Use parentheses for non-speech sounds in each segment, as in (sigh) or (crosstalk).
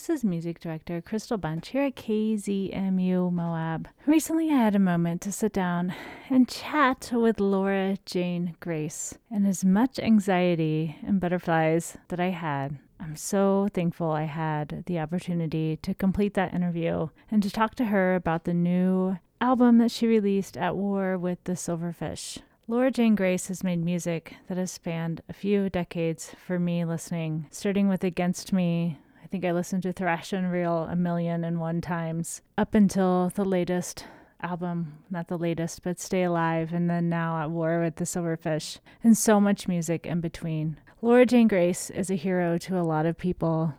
This is music director Crystal Bunch here at KZMU Moab. Recently, I had a moment to sit down and chat with Laura Jane Grace, and as much anxiety and butterflies that I had, I'm so thankful I had the opportunity to complete that interview and to talk to her about the new album that she released at War with the Silverfish. Laura Jane Grace has made music that has spanned a few decades for me listening, starting with Against Me. I think I listened to Thrash Unreal a million and one times, up until the latest album, not the latest, but Stay Alive, and then now at War with the Silverfish, and so much music in between. Laura Jane Grace is a hero to a lot of people,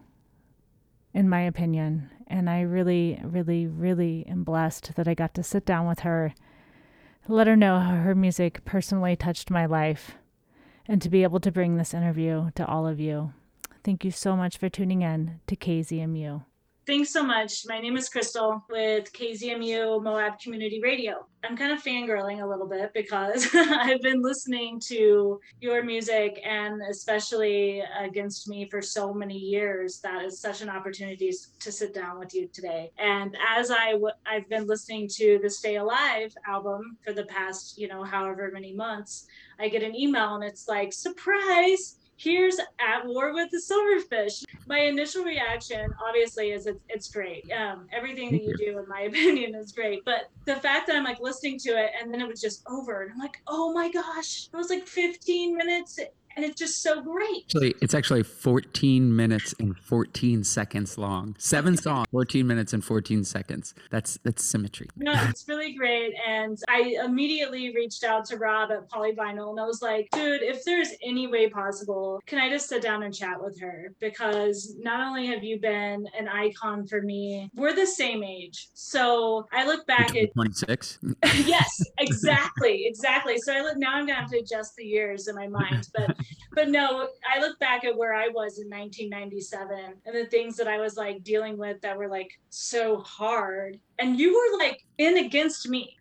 in my opinion, and I really, really, really am blessed that I got to sit down with her let her know how her music personally touched my life, and to be able to bring this interview to all of you. Thank you so much for tuning in to KZMU. Thanks so much. My name is Crystal with KZMU Moab Community Radio. I'm kind of fangirling a little bit because (laughs) I've been listening to your music and especially Against Me for so many years. That is such an opportunity to sit down with you today. And as I w- I've been listening to the Stay Alive album for the past, you know, however many months, I get an email and it's like, surprise, here's at war with the silverfish my initial reaction obviously is it's, it's great. Um, everything that you do in my (laughs) opinion is great. But the fact that i'm like listening to it and then it was just over and i'm like oh my gosh. It was like 15 minutes and it's just so great. Actually, it's actually 14 minutes and 14 seconds long. Seven (laughs) songs, 14 minutes and 14 seconds. That's that's symmetry. No, it's really great. And I immediately reached out to Rob at Polyvinyl and I was like, dude, if there's any way possible, can I just sit down and chat with her? Because not only have you been an icon for me, we're the same age. So I look back at 26. (laughs) yes, (laughs) exactly, exactly. So I look now I'm gonna have to adjust the years in my mind, but but no, I look back at where I was in 1997 and the things that I was like dealing with that were like so hard. And you were like in against me,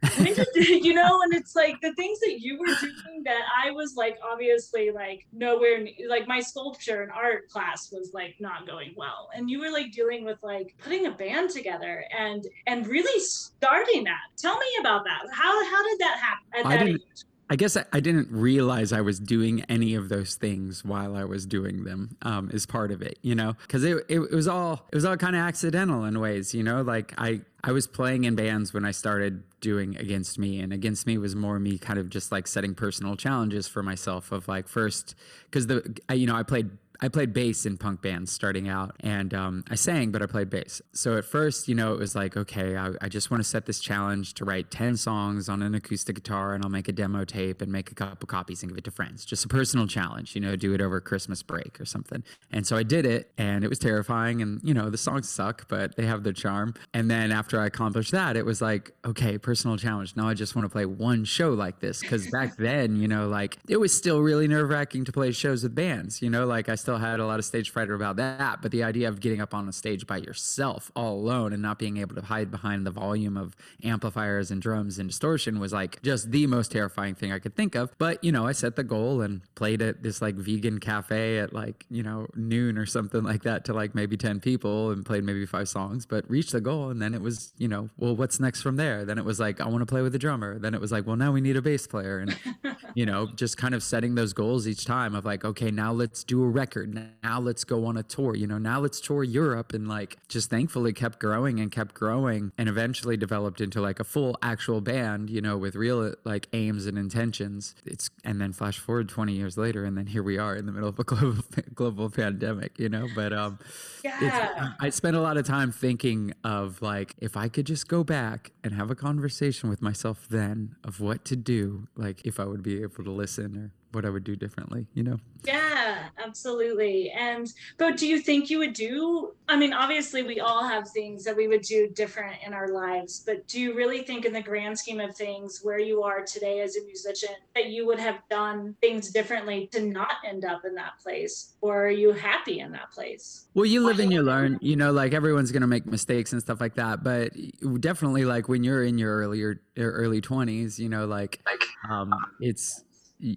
you know, and it's like the things that you were doing that I was like obviously like nowhere, like my sculpture and art class was like not going well. And you were like dealing with like putting a band together and and really starting that. Tell me about that. How how did that happen at I that didn't, age? I guess I, I, didn't realize I was doing any of those things while I was doing them. Um, is part of it, you know, because it, it, it was all it was all kind of accidental in ways, you know. Like I I was playing in bands when I started doing Against Me, and Against Me was more me kind of just like setting personal challenges for myself of like first because the you know I played I played bass in punk bands starting out, and um, I sang, but I played bass. So at first, you know, it was like, okay, I, I just want to set this challenge to write 10 songs on an acoustic guitar, and I'll make a demo tape and make a couple copies and give it to friends. Just a personal challenge, you know, do it over Christmas break or something. And so I did it, and it was terrifying. And, you know, the songs suck, but they have their charm. And then after I accomplished that, it was like, okay, personal challenge. Now I just want to play one show like this. Cause back then, you know, like it was still really nerve wracking to play shows with bands, you know, like I still still had a lot of stage fright about that. But the idea of getting up on a stage by yourself, all alone, and not being able to hide behind the volume of amplifiers and drums and distortion was like just the most terrifying thing I could think of. But, you know, I set the goal and played at this like vegan cafe at like, you know, noon or something like that to like maybe 10 people and played maybe five songs, but reached the goal. And then it was, you know, well, what's next from there? Then it was like, I want to play with a drummer. Then it was like, well, now we need a bass player. And, (laughs) you know, just kind of setting those goals each time of like, okay, now let's do a record record. Now let's go on a tour. You know, now let's tour Europe. And like, just thankfully kept growing and kept growing and eventually developed into like a full actual band, you know, with real like aims and intentions. It's, and then flash forward 20 years later, and then here we are in the middle of a global, (laughs) global pandemic, you know, but, um, yeah. I spent a lot of time thinking of like, if I could just go back and have a conversation with myself then of what to do, like if I would be able to listen or what I would do differently, you know? Yeah, absolutely. And, but do you think you would do? I mean, obviously, we all have things that we would do different in our lives, but do you really think, in the grand scheme of things, where you are today as a musician, that you would have done things differently to not end up in that place? Or are you happy in that place? Well, you live and you learn, you know, like everyone's going to make mistakes and stuff like that. But definitely, like when you're in your earlier, early 20s, you know, like um, it's, (sighs)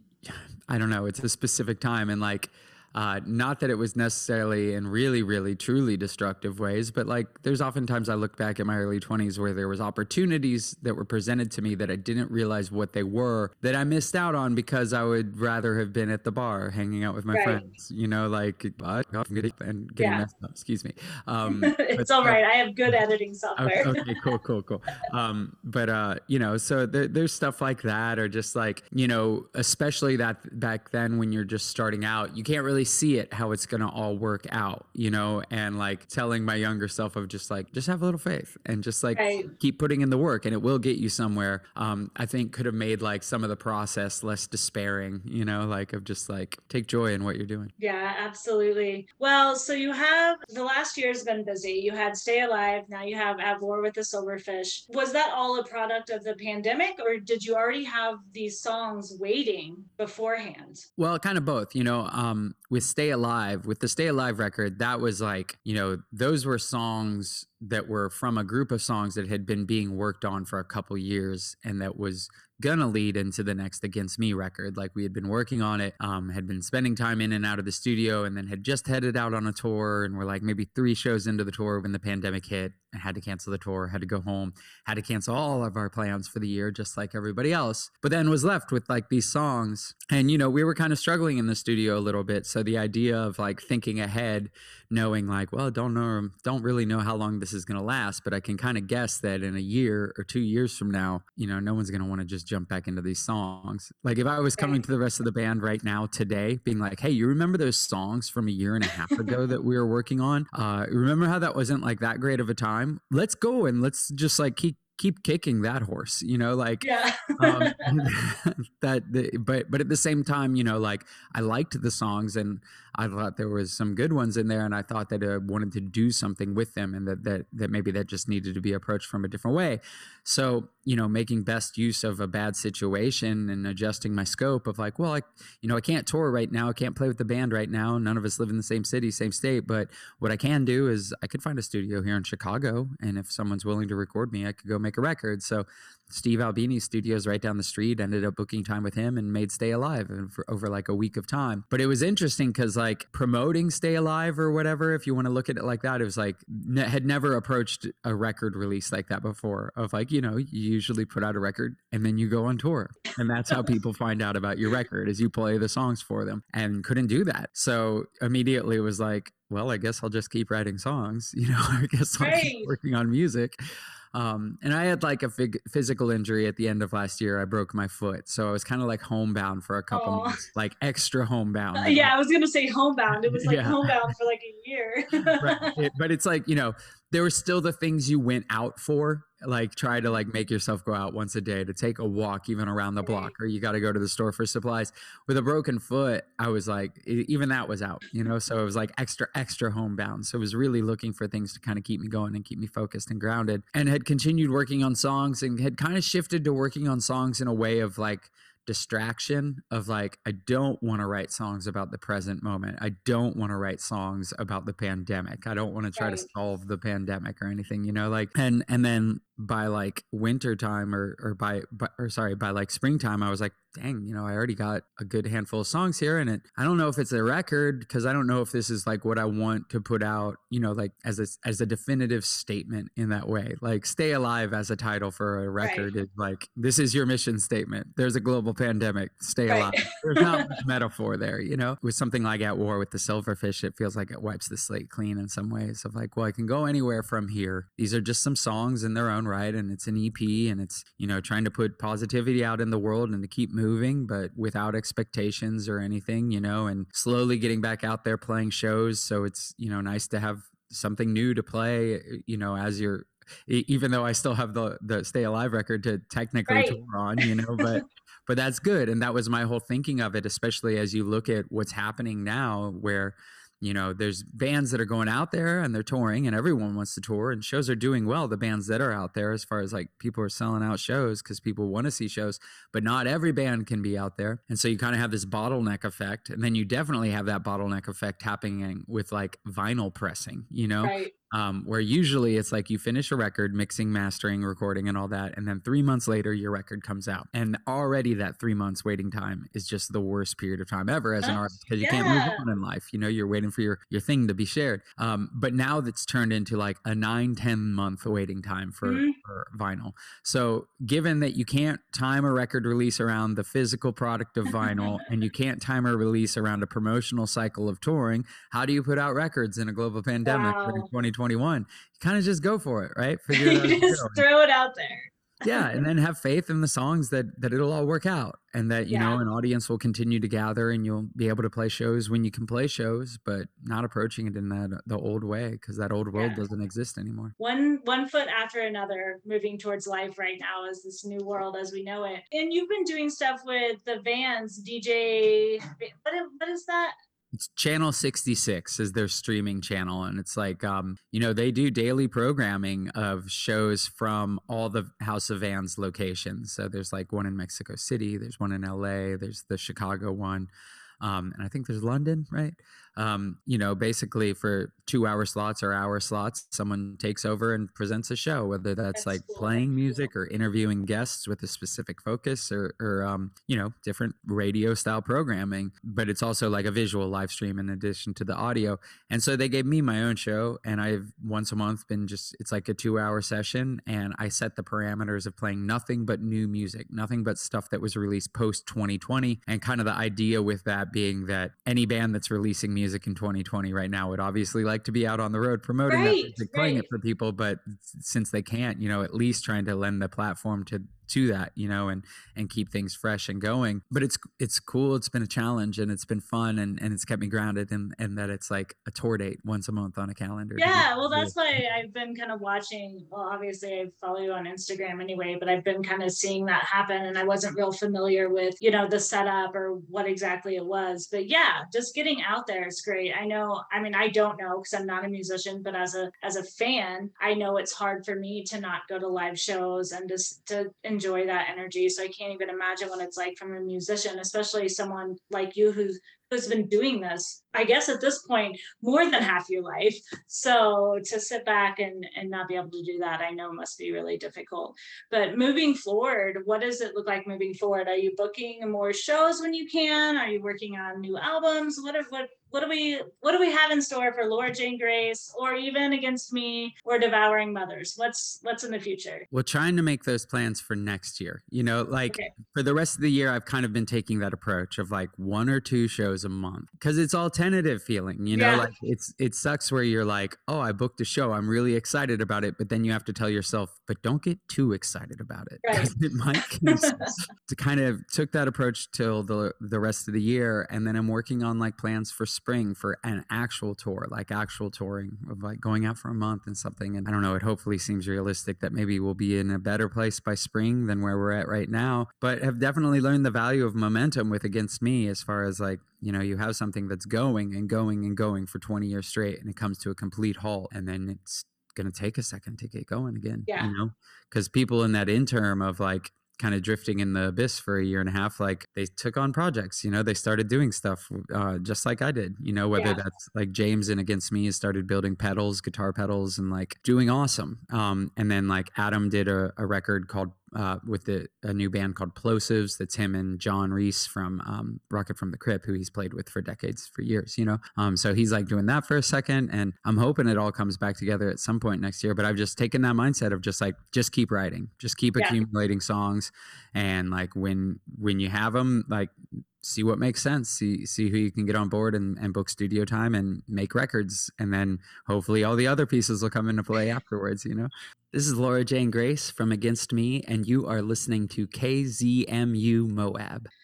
I don't know, it's a specific time. And like, Uh, not that it was necessarily in really, really, truly destructive ways, but like there's oftentimes I look back at my early 20s where there was opportunities that were presented to me that I didn't realize what they were that I missed out on because I would rather have been at the bar hanging out with my Right. friends, you know, like uh, and getting Yeah. messed up. Excuse me. Um, (laughs) it's all uh. I have good editing software. okay, cool, (laughs) cool, cool. Um, but uh, you know, so there, there's stuff like that, or just like you know, especially that back then when you're just starting out, you can't really see it how it's gonna all work out, you know. And like telling my younger self of just like just have a little faith and just like Right. keep putting in the work, and it will get you somewhere. Um, I think could have made like some of the process less despairing, you know, like of just like take joy in what you're doing. Yeah, absolutely. Well, so you have the last year's been busy. You had Stay Alive, now you have At War with the Silverfish. Was that all a product of the pandemic, or did you already have these songs waiting beforehand? Well, kind of both. You know, um, with Stay Alive, with the Stay Alive record, that was like, you know, those were songs that were from a group of songs that had been being worked on for a couple years and that was gonna lead into the next Against Me record. Like we had been working on it, um, had been spending time in and out of the studio, and then had just headed out on a tour, and we're like maybe three shows into the tour when the pandemic hit. And had to cancel the tour, had to go home, had to cancel all of our plans for the year, just like everybody else. But then was left with like these songs, and you know we were kind of struggling in the studio a little bit. So the idea of like thinking ahead, knowing like, well, don't know, don't really know how long this is gonna last, but I can kind of guess that in a year or two years from now, you know, no one's gonna want to just jump back into these songs. Like if I was coming to the rest of the band right now today, being like, hey, you remember those songs from a year and a half ago that we were working on? Uh, remember how that wasn't like that great of a time? Let's go and let's just like keep keep kicking that horse, you know, like Yeah. um, (laughs) (laughs) that the, but but at the same time you know like i liked the songs and i thought there was some good ones in there and i thought that i wanted to do something with them and that that, that maybe that just needed to be approached from a different way so you know making best use of a bad situation and adjusting my scope of like well i you know i can't tour right now i can't play with the band right now none of us live in the same city same state but what i can do is i could find a studio here in chicago and if someone's willing to record me i could go make a record so Steve Albini's studios right down the street. Ended up booking time with him and made Stay Alive and for over like a week of time. But it was interesting because like promoting Stay Alive or whatever, if you want to look at it like that, it was like ne- had never approached a record release like that before. Of like you know you usually put out a record and then you go on tour, and that's how people find out about your record is you play the songs for them, and couldn't do that. So immediately it was like. Well, I guess I'll just keep writing songs, (laughs) you know. I guess I'll Right. keep working on music. Um, and I had like a fig- physical injury at the end of last year. I broke my foot, so I was kind of like homebound for a couple Aw. months, like extra homebound. Uh, yeah, I was gonna say homebound. It was like Yeah. homebound for like a year. (laughs) Right. It- but it's like you know, there were still the things you went out for, like try to like make yourself go out once a day to take a walk, even around the block, or you got to go to the store for supplies. With a broken foot, I was like, even that was out, you know. So it was like extra, extra homebound. So it was really looking for things to kind of keep me going and keep me focused and grounded. And had continued working on songs and had kind of shifted to working on songs in a way of like distraction of like I don't want to write songs about the present moment. I don't want to write songs about the pandemic. I don't want to try to solve the pandemic or anything, you know, like and and then by like winter time or or by, by or sorry, by like springtime I was like, dang, you know, I already got a good handful of songs here and it I don't know if it's a record because I don't know if this is like what I want to put out, you know, like as a as a definitive statement in that way. Like Stay Alive as a title for a Right. record is like this is your mission statement. There's a global pandemic. Stay Right. alive. There's not much metaphor there, you know. With something like At War with the Silverfish, it feels like it wipes the slate clean in some ways. Of like, well, I can go anywhere from here. These are just some songs in their own right, and it's an EP, and it's you know trying to put positivity out in the world and to keep moving, but without expectations or anything, you know, and slowly getting back out there playing shows. So it's you know nice to have something new to play, you know, as you're even though I still have the the Stay Alive record to technically Right. tour on, you know, but (laughs) but that's good, and that was my whole thinking of it, especially as you look at what's happening now, where you know there's bands that are going out there and they're touring, and everyone wants to tour, and shows are doing well. The bands that are out there, as far as like people are selling out shows because people want to see shows, but not every band can be out there, and so you kind of have this bottleneck effect, and then you definitely have that bottleneck effect happening with like vinyl pressing, you know right. Um, where usually it's like you finish a record, mixing, mastering, recording, and all that, and then three months later your record comes out, and already that three months waiting time is just the worst period of time ever as an artist because you yeah. can't move on in life. You know, you're waiting for your your thing to be shared. Um, but now that's turned into like a nine, 10 month waiting time for, mm-hmm. For vinyl. So given that you can't time a record release around the physical product of vinyl (laughs) and you can't time a release around a promotional cycle of touring, how do you put out records in a global pandemic wow. in 2021? You kind of just go for it, right? Figure it out. (laughs) just throw it out there yeah and then have faith in the songs that that it'll all work out and that you yeah. know an audience will continue to gather and you'll be able to play shows when you can play shows but not approaching it in that the old way because that old world yeah. doesn't exist anymore one one foot after another moving towards life right now is this new world as we know it and you've been doing stuff with the vans dj what, what is that it's channel 66 is their streaming channel and it's like um, you know they do daily programming of shows from all the house of vans locations. So there's like one in mexico city there's one in la there's the chicago one um, and i think there's london right um, you know, basically for two hour slots or hour slots, someone takes over and presents a show, whether that's, like playing music or interviewing guests with a specific focus or, or um, you know, different radio style programming. But it's also like a visual live stream in addition to the audio. And so they gave me my own show, and I've once a month been just, it's like a two hour session, and I set the parameters of playing nothing but new music, nothing but stuff that was released post 2020. And kind of the idea with that being that any band that's releasing music, music in 2020 right now would obviously like to be out on the road promoting right, that music, playing right. it for people, but since they can't, you know, at least trying to lend the platform to to that you know and and keep things fresh and going. But it's it's cool it's been a challenge and it's been fun and and it's kept me grounded and and that it's like a tour date once a month on a calendar yeah well that's why i've been kind of watching well obviously i follow you on instagram anyway but i've been kind of seeing that happen and i wasn't real familiar with you know the setup or what exactly it was. But yeah just getting out there is great. I know i mean i don't know because i'm not a musician but as a as a fan i know it's hard for me to not go to live shows and just to enjoy enjoy that energy. So I can't even imagine what it's like from a musician, especially someone like you who's who's been doing this, I guess at this point, more than half your life. So to sit back and, and not be able to do that, I know must be really difficult. But moving forward, what does it look like moving forward? Are you booking more shows when you can? Are you working on new albums? What are, what what do we what do we have in store for Laura Jane Grace or even against me or devouring mothers? What's what's in the future? We're trying to make those plans for next year. You know, like okay. for the rest of the year, I've kind of been taking that approach of like one or two shows a month because it's all tentative feeling. You know, yeah. like it's it sucks where you're like, oh, I booked a show, I'm really excited about it, but then you have to tell yourself, but don't get too excited about it right. (laughs) it might. (laughs) to kind of took that approach till the the rest of the year, and then I'm working on like plans for spring for an actual tour, like actual touring of like going out for a month and something. And I don't know, it hopefully seems realistic that maybe we'll be in a better place by spring than where we're at right now. But have definitely learned the value of momentum with Against Me as far as like, you know, you have something that's going and going and going for 20 years straight and it comes to a complete halt and then it's going to take a second to get going again. Yeah. You know, because people in that interim of like, kind of drifting in the abyss for a year and a half like they took on projects you know they started doing stuff uh, just like i did you know whether yeah. that's like james and against me started building pedals guitar pedals and like doing awesome um, and then like Atom did a, a record called uh, with the, a new band called Plosives. That's him and John Reis from um, Rocket from the Crypt, who he's played with for decades, for years, you know? Um, so he's like doing that for a second. And I'm hoping it all comes back together at some point next year. But I've just taken that mindset of just like, just keep writing, just keep yeah. accumulating songs. And like when, when you have them, like see what makes sense see see who you can get on board and, and book studio time and make records and then hopefully all the other pieces will come into play afterwards you know? This is laura jane grace from against me and you are listening to kzmu moab